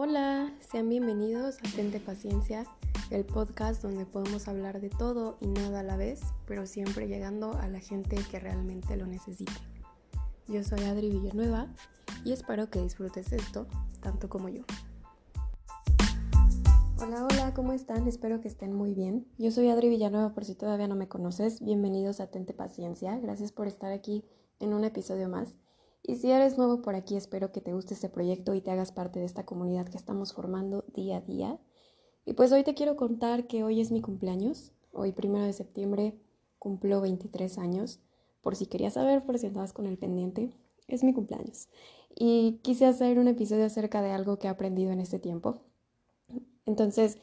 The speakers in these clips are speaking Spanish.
Hola, sean bienvenidos a Tente Paciencia, el podcast donde podemos hablar de todo y nada a la vez, pero siempre llegando a la gente que realmente lo necesita. Yo soy Adri Villanueva y espero que disfrutes esto tanto como yo. Hola, hola, ¿cómo están? Espero que estén muy bien. Yo soy Adri Villanueva por si todavía no me conoces. Bienvenidos a Tente Paciencia. Gracias por estar aquí en un episodio más. Y si eres nuevo por aquí, espero que te guste este proyecto y te hagas parte de esta comunidad que estamos formando día a día. Y pues hoy te quiero contar que hoy es mi cumpleaños. Hoy, primero de septiembre, cumplo 23 años. Por si querías saber, por si andabas con el pendiente, es mi cumpleaños. Y quise hacer un episodio acerca de algo que he aprendido en este tiempo. Entonces,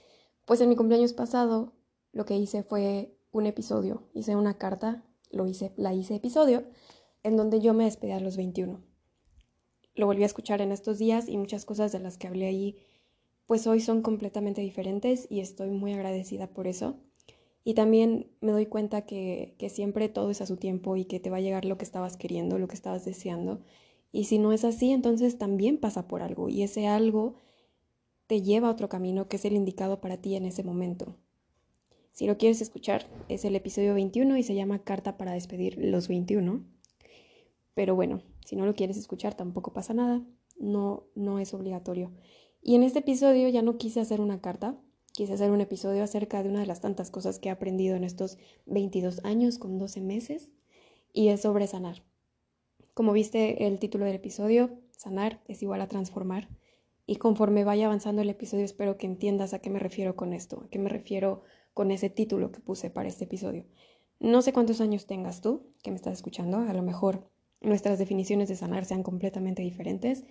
pues en mi cumpleaños pasado, lo que hice fue un episodio. Hice una carta, lo hice, la hice episodio en donde yo me despedí a los 21. Lo volví a escuchar en estos días y muchas cosas de las que hablé allí, pues hoy son completamente diferentes y estoy muy agradecida por eso. Y también me doy cuenta que, que siempre todo es a su tiempo y que te va a llegar lo que estabas queriendo, lo que estabas deseando. Y si no es así, entonces también pasa por algo y ese algo te lleva a otro camino que es el indicado para ti en ese momento. Si lo quieres escuchar, es el episodio 21 y se llama Carta para despedir los 21. Pero bueno, si no lo quieres escuchar tampoco pasa nada, no, no es obligatorio. Y en este episodio ya no quise hacer una carta, quise hacer un episodio acerca de una de las tantas cosas que he aprendido en estos 22 años con 12 meses y es sobre sanar. Como viste el título del episodio, sanar es igual a transformar. Y conforme vaya avanzando el episodio espero que entiendas a qué me refiero con esto, a qué me refiero con ese título que puse para este episodio. No sé cuántos años tengas tú que me estás escuchando, a lo mejor nuestras definiciones de sanar sean completamente diferentes.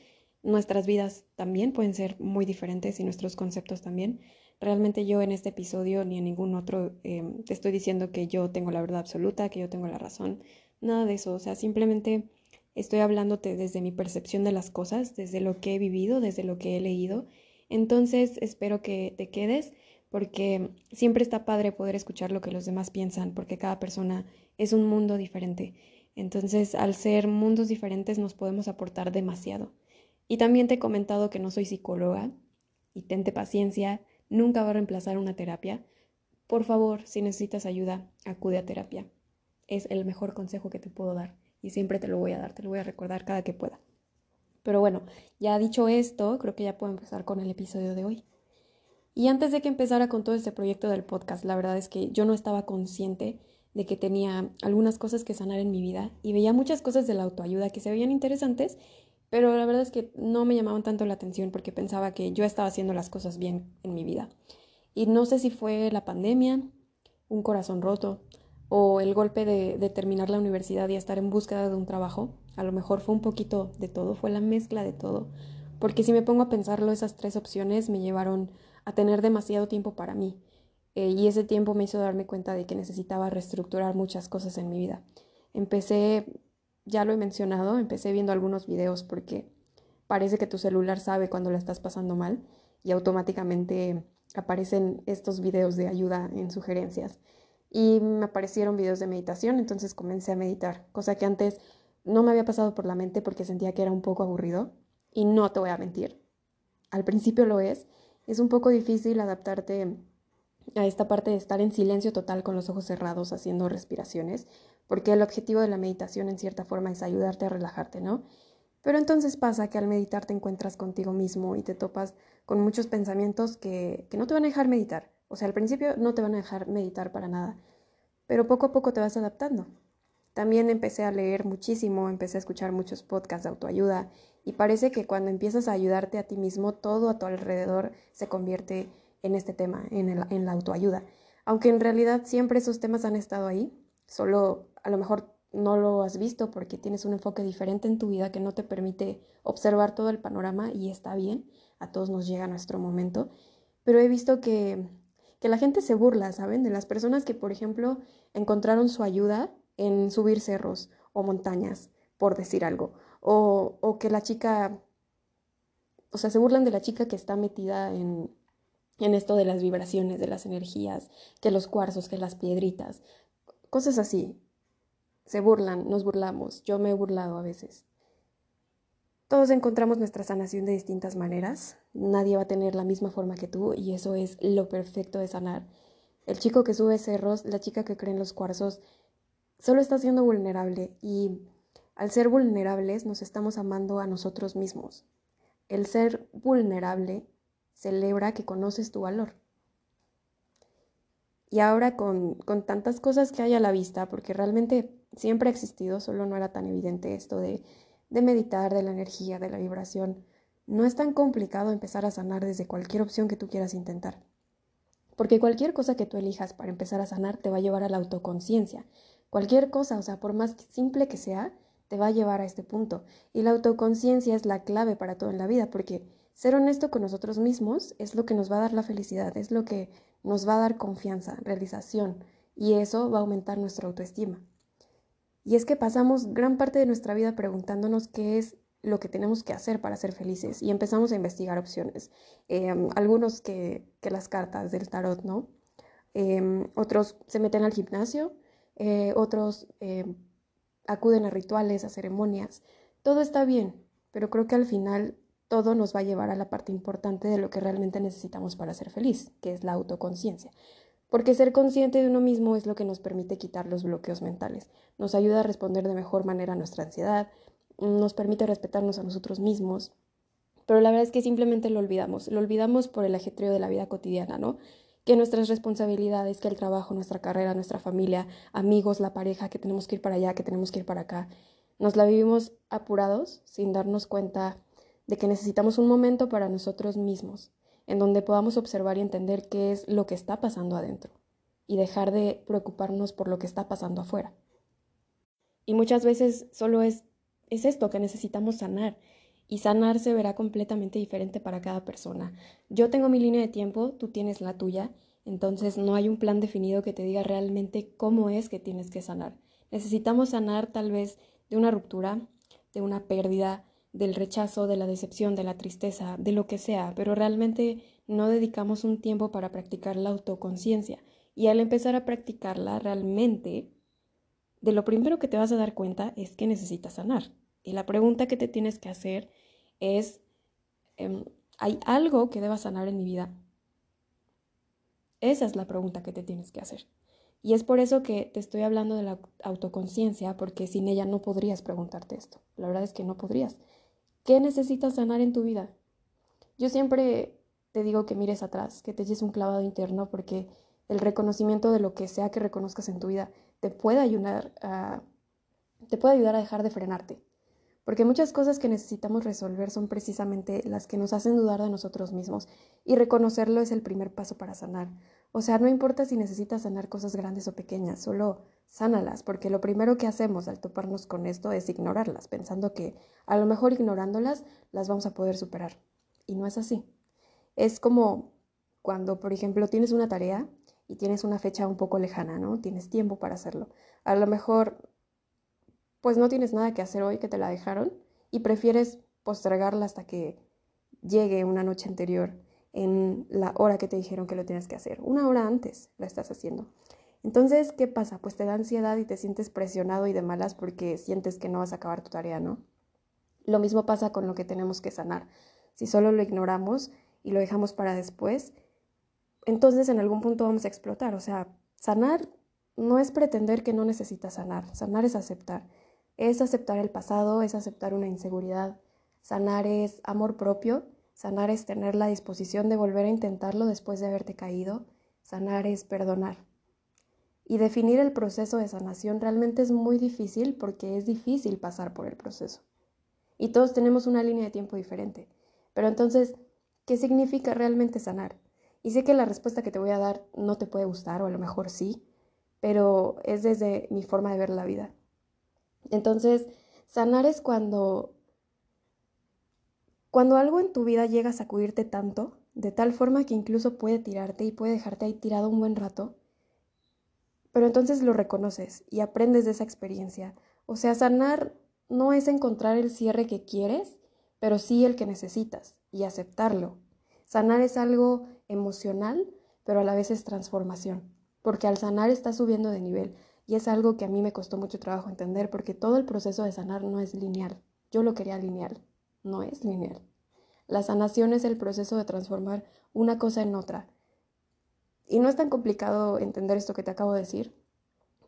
Nuestras vidas también pueden ser muy diferentes y nuestros conceptos también. Realmente yo en este episodio ni en ningún otro em, te estoy diciendo que yo tengo la verdad absoluta, que yo tengo la razón, nada de eso. O sea, simplemente estoy hablándote desde mi percepción de las cosas, desde lo que he vivido, desde lo que he leído. Entonces espero que te quedes porque siempre está padre poder escuchar lo que los demás piensan, porque cada persona es un mundo diferente. Entonces, al ser mundos diferentes nos podemos aportar demasiado. Y también te he comentado que no soy psicóloga y tente paciencia, nunca va a reemplazar una terapia. Por favor, si necesitas ayuda, acude a terapia. Es el mejor consejo que te puedo dar y siempre te lo voy a dar, te lo voy a recordar cada que pueda. Pero bueno, ya dicho esto, creo que ya puedo empezar con el episodio de hoy. Y antes de que empezara con todo este proyecto del podcast, la verdad es que yo no estaba consciente de que tenía algunas cosas que sanar en mi vida y veía muchas cosas de la autoayuda que se veían interesantes, pero la verdad es que no me llamaban tanto la atención porque pensaba que yo estaba haciendo las cosas bien en mi vida. Y no sé si fue la pandemia, un corazón roto o el golpe de, de terminar la universidad y estar en búsqueda de un trabajo. A lo mejor fue un poquito de todo, fue la mezcla de todo. Porque si me pongo a pensarlo, esas tres opciones me llevaron a tener demasiado tiempo para mí eh, y ese tiempo me hizo darme cuenta de que necesitaba reestructurar muchas cosas en mi vida. Empecé, ya lo he mencionado, empecé viendo algunos videos porque parece que tu celular sabe cuando la estás pasando mal y automáticamente aparecen estos videos de ayuda en sugerencias. Y me aparecieron videos de meditación, entonces comencé a meditar, cosa que antes no me había pasado por la mente porque sentía que era un poco aburrido. Y no te voy a mentir, al principio lo es. Es un poco difícil adaptarte a esta parte de estar en silencio total con los ojos cerrados haciendo respiraciones, porque el objetivo de la meditación en cierta forma es ayudarte a relajarte, ¿no? Pero entonces pasa que al meditar te encuentras contigo mismo y te topas con muchos pensamientos que, que no te van a dejar meditar. O sea, al principio no te van a dejar meditar para nada, pero poco a poco te vas adaptando. También empecé a leer muchísimo, empecé a escuchar muchos podcasts de autoayuda y parece que cuando empiezas a ayudarte a ti mismo, todo a tu alrededor se convierte en este tema, en, en la autoayuda. Aunque en realidad siempre esos temas han estado ahí, solo a lo mejor no lo has visto porque tienes un enfoque diferente en tu vida que no te permite observar todo el panorama y está bien, a todos nos llega nuestro momento, pero he visto que, que la gente se burla, ¿saben? De las personas que, por ejemplo, encontraron su ayuda en subir cerros o montañas, por decir algo, o, o que la chica, o sea, se burlan de la chica que está metida en, en esto de las vibraciones, de las energías, que los cuarzos, que las piedritas, cosas así. Se burlan, nos burlamos, yo me he burlado a veces. Todos encontramos nuestra sanación de distintas maneras. Nadie va a tener la misma forma que tú y eso es lo perfecto de sanar. El chico que sube cerros, la chica que cree en los cuarzos, solo está siendo vulnerable y al ser vulnerables nos estamos amando a nosotros mismos. El ser vulnerable celebra que conoces tu valor. Y ahora con, con tantas cosas que hay a la vista, porque realmente siempre ha existido, solo no era tan evidente esto de de meditar, de la energía, de la vibración. No es tan complicado empezar a sanar desde cualquier opción que tú quieras intentar. Porque cualquier cosa que tú elijas para empezar a sanar te va a llevar a la autoconciencia. Cualquier cosa, o sea, por más simple que sea, te va a llevar a este punto. Y la autoconciencia es la clave para todo en la vida, porque ser honesto con nosotros mismos es lo que nos va a dar la felicidad, es lo que nos va a dar confianza, realización, y eso va a aumentar nuestra autoestima. Y es que pasamos gran parte de nuestra vida preguntándonos qué es lo que tenemos que hacer para ser felices y empezamos a investigar opciones. Em, algunos que, las cartas del tarot, ¿no? Em, otros se meten al gimnasio, eh, otros em, acuden a rituales, a ceremonias. Todo está bien, pero creo que al final todo nos va a llevar a la parte importante de lo que realmente necesitamos para ser feliz, que es la autoconciencia. Porque ser consciente de uno mismo es lo que nos permite quitar los bloqueos mentales, nos ayuda a responder de mejor manera a nuestra ansiedad, nos permite respetarnos a nosotros mismos, pero la verdad es que simplemente lo olvidamos, lo olvidamos por el ajetreo de la vida cotidiana, ¿no? Que nuestras responsabilidades, que el trabajo, nuestra carrera, nuestra familia, amigos, la pareja, que tenemos que ir para allá, que tenemos que ir para acá, nos la vivimos apurados sin darnos cuenta de que necesitamos un momento para nosotros mismos en donde podamos observar y entender qué es lo que está pasando adentro y dejar de preocuparnos por lo que está pasando afuera. Y muchas veces solo es, es esto que necesitamos sanar y sanar se verá completamente diferente para cada persona. Yo tengo mi línea de tiempo, tú tienes la tuya, entonces no hay un plan definido que te diga realmente cómo es que tienes que sanar. Necesitamos sanar tal vez de una ruptura, de una pérdida, del rechazo, de la decepción, de la tristeza, de lo que sea, pero realmente no dedicamos un tiempo para practicar la autoconciencia. Y al empezar a practicarla, realmente, de lo primero que te vas a dar cuenta es que necesitas sanar. Y la pregunta que te tienes que hacer es, em, ¿hay algo que deba sanar en mi vida? Esa es la pregunta que te tienes que hacer. Y es por eso que te estoy hablando de la autoconciencia, porque sin ella no podrías preguntarte esto. La verdad es que no podrías. ¿Qué necesitas sanar en tu vida? Yo siempre te digo que mires atrás, que te eches un clavado interno, porque el reconocimiento de lo que sea que reconozcas en tu vida te puede ayudar a, te puede ayudar a dejar de frenarte. Porque muchas cosas que necesitamos resolver son precisamente las que nos hacen dudar de nosotros mismos y reconocerlo es el primer paso para sanar. O sea, no importa si necesitas sanar cosas grandes o pequeñas, solo sánalas, porque lo primero que hacemos al toparnos con esto es ignorarlas, pensando que a lo mejor ignorándolas las vamos a poder superar. Y no es así. Es como cuando, por ejemplo, tienes una tarea y tienes una fecha un poco lejana, ¿no? Tienes tiempo para hacerlo. A lo mejor pues no tienes nada que hacer hoy que te la dejaron y prefieres postergarla hasta que llegue una noche anterior en la hora que te dijeron que lo tienes que hacer. Una hora antes la estás haciendo. Entonces, ¿qué pasa? Pues te da ansiedad y te sientes presionado y de malas porque sientes que no vas a acabar tu tarea, ¿no? Lo mismo pasa con lo que tenemos que sanar. Si solo lo ignoramos y lo dejamos para después, entonces en algún punto vamos a explotar. O sea, sanar no es pretender que no necesitas sanar. Sanar es aceptar es aceptar el pasado, es aceptar una inseguridad. Sanar es amor propio, sanar es tener la disposición de volver a intentarlo después de haberte caído, sanar es perdonar. Y definir el proceso de sanación realmente es muy difícil porque es difícil pasar por el proceso. Y todos tenemos una línea de tiempo diferente. Pero entonces, ¿qué significa realmente sanar? Y sé que la respuesta que te voy a dar no te puede gustar, o a lo mejor sí, pero es desde mi forma de ver la vida. Entonces, sanar es cuando cuando algo en tu vida llega a sacudirte tanto, de tal forma que incluso puede tirarte y puede dejarte ahí tirado un buen rato, pero entonces lo reconoces y aprendes de esa experiencia. O sea, sanar no es encontrar el cierre que quieres, pero sí el que necesitas y aceptarlo. Sanar es algo emocional, pero a la vez es transformación, porque al sanar estás subiendo de nivel, y es algo que a mí me costó mucho trabajo entender porque todo el proceso de sanar no es lineal. Yo lo quería lineal. no es lineal. La sanación es el proceso de transformar una cosa en otra. Y no es tan complicado entender esto que te acabo de decir,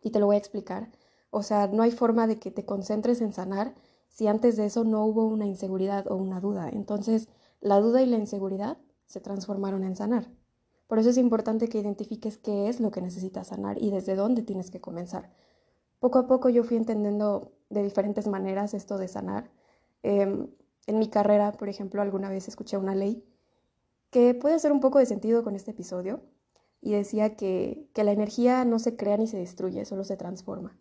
y te lo voy a explicar. O sea, no hay forma de que te concentres en sanar si antes de eso no hubo una inseguridad o una duda. Entonces, la duda y la inseguridad se transformaron en sanar. Por eso es importante que identifiques qué es lo que necesitas sanar y desde dónde tienes que comenzar. Poco a poco yo fui entendiendo de diferentes maneras esto de sanar. Em, en mi carrera, por ejemplo, alguna vez escuché una ley que puede hacer un poco de sentido con este episodio y decía que, que la energía no se crea ni se destruye, solo se transforma.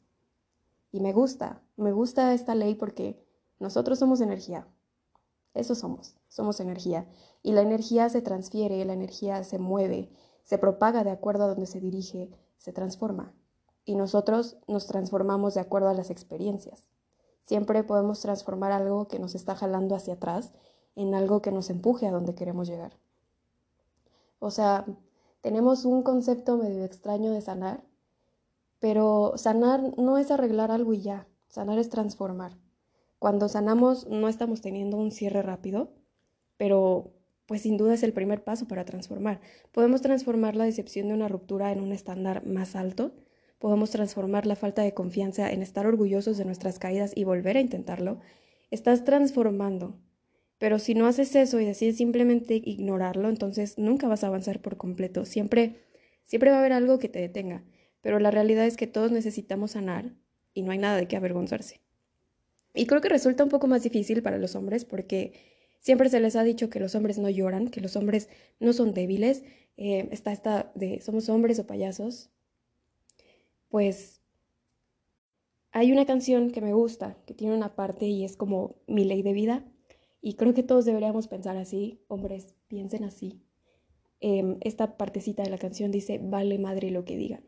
Y me gusta, me gusta esta ley porque nosotros somos energía. Eso somos, somos energía. Y la energía se transfiere, la energía se mueve, se propaga de acuerdo a donde se dirige, se transforma. Y nosotros nos transformamos de acuerdo a las experiencias. Siempre podemos transformar algo que nos está jalando hacia atrás en algo que nos empuje a donde queremos llegar. O sea, tenemos un concepto medio extraño de sanar, pero sanar no es arreglar algo y ya, sanar es transformar. Cuando sanamos no estamos teniendo un cierre rápido, pero pues sin duda es el primer paso para transformar. Podemos transformar la decepción de una ruptura en un estándar más alto, podemos transformar la falta de confianza en estar orgullosos de nuestras caídas y volver a intentarlo, estás transformando. Pero si no haces eso y decides simplemente ignorarlo, entonces nunca vas a avanzar por completo. Siempre, siempre va a haber algo que te detenga. Pero la realidad es que todos necesitamos sanar y no hay nada de qué avergonzarse. Y creo que resulta un poco más difícil para los hombres porque siempre se les ha dicho que los hombres no lloran, que los hombres no son débiles. Eh, está esta de somos hombres o payasos pues hay una canción que me gusta, que tiene una parte y es como mi ley de vida. Y creo que todos deberíamos pensar así, hombres, piensen así. Em, esta partecita de la canción dice, vale madre lo que digan.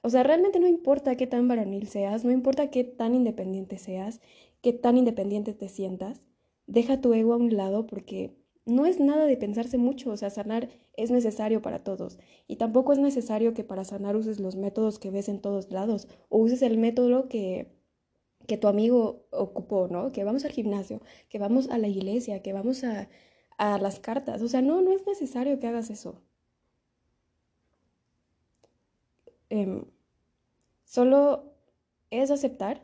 O sea, realmente no importa qué tan varonil seas, no importa qué tan independiente seas, qué tan independiente te sientas, deja tu ego a un lado porque no es nada de pensarse mucho, o sea, sanar es necesario para todos. Y tampoco es necesario que para sanar uses los métodos que ves en todos lados o uses el método que, que tu amigo ocupó, ¿no? Que vamos al gimnasio, que vamos a la iglesia, que vamos a, a las cartas. O sea, no, no es necesario que hagas eso. Em, solo es aceptar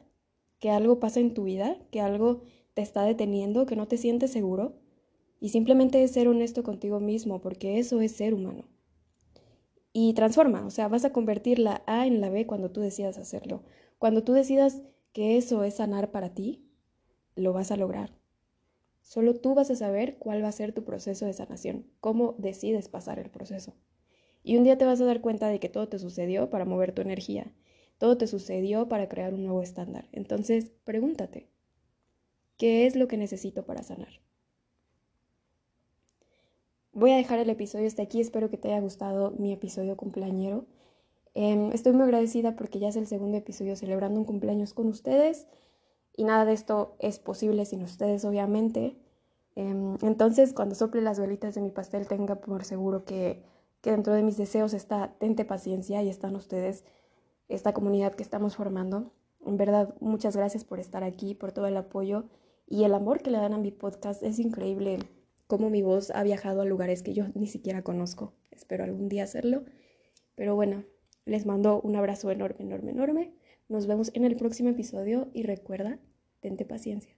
que algo pasa en tu vida, que algo te está deteniendo, que no te sientes seguro y simplemente es ser honesto contigo mismo, porque eso es ser humano. Y transforma, o sea, vas a convertir la A en la B cuando tú decidas hacerlo. Cuando tú decidas que eso es sanar para ti, lo vas a lograr. Solo tú vas a saber cuál va a ser tu proceso de sanación, cómo decides pasar el proceso. Y un día te vas a dar cuenta de que todo te sucedió para mover tu energía, todo te sucedió para crear un nuevo estándar. Entonces, pregúntate, ¿qué es lo que necesito para sanar? Voy a dejar el episodio hasta aquí, espero que te haya gustado mi episodio cumpleañero. Em, estoy muy agradecida porque ya es el segundo episodio celebrando un cumpleaños con ustedes y nada de esto es posible sin ustedes, obviamente. Em, entonces, cuando sople las velitas de mi pastel, tenga por seguro que, que dentro de mis deseos está tente paciencia y están ustedes, esta comunidad que estamos formando. En verdad, muchas gracias por estar aquí, por todo el apoyo y el amor que le dan a mi podcast. Es increíble cómo mi voz ha viajado a lugares que yo ni siquiera conozco. Espero algún día hacerlo. Pero bueno, les mando un abrazo enorme, enorme, enorme. Nos vemos en el próximo episodio y recuerda, tente paciencia.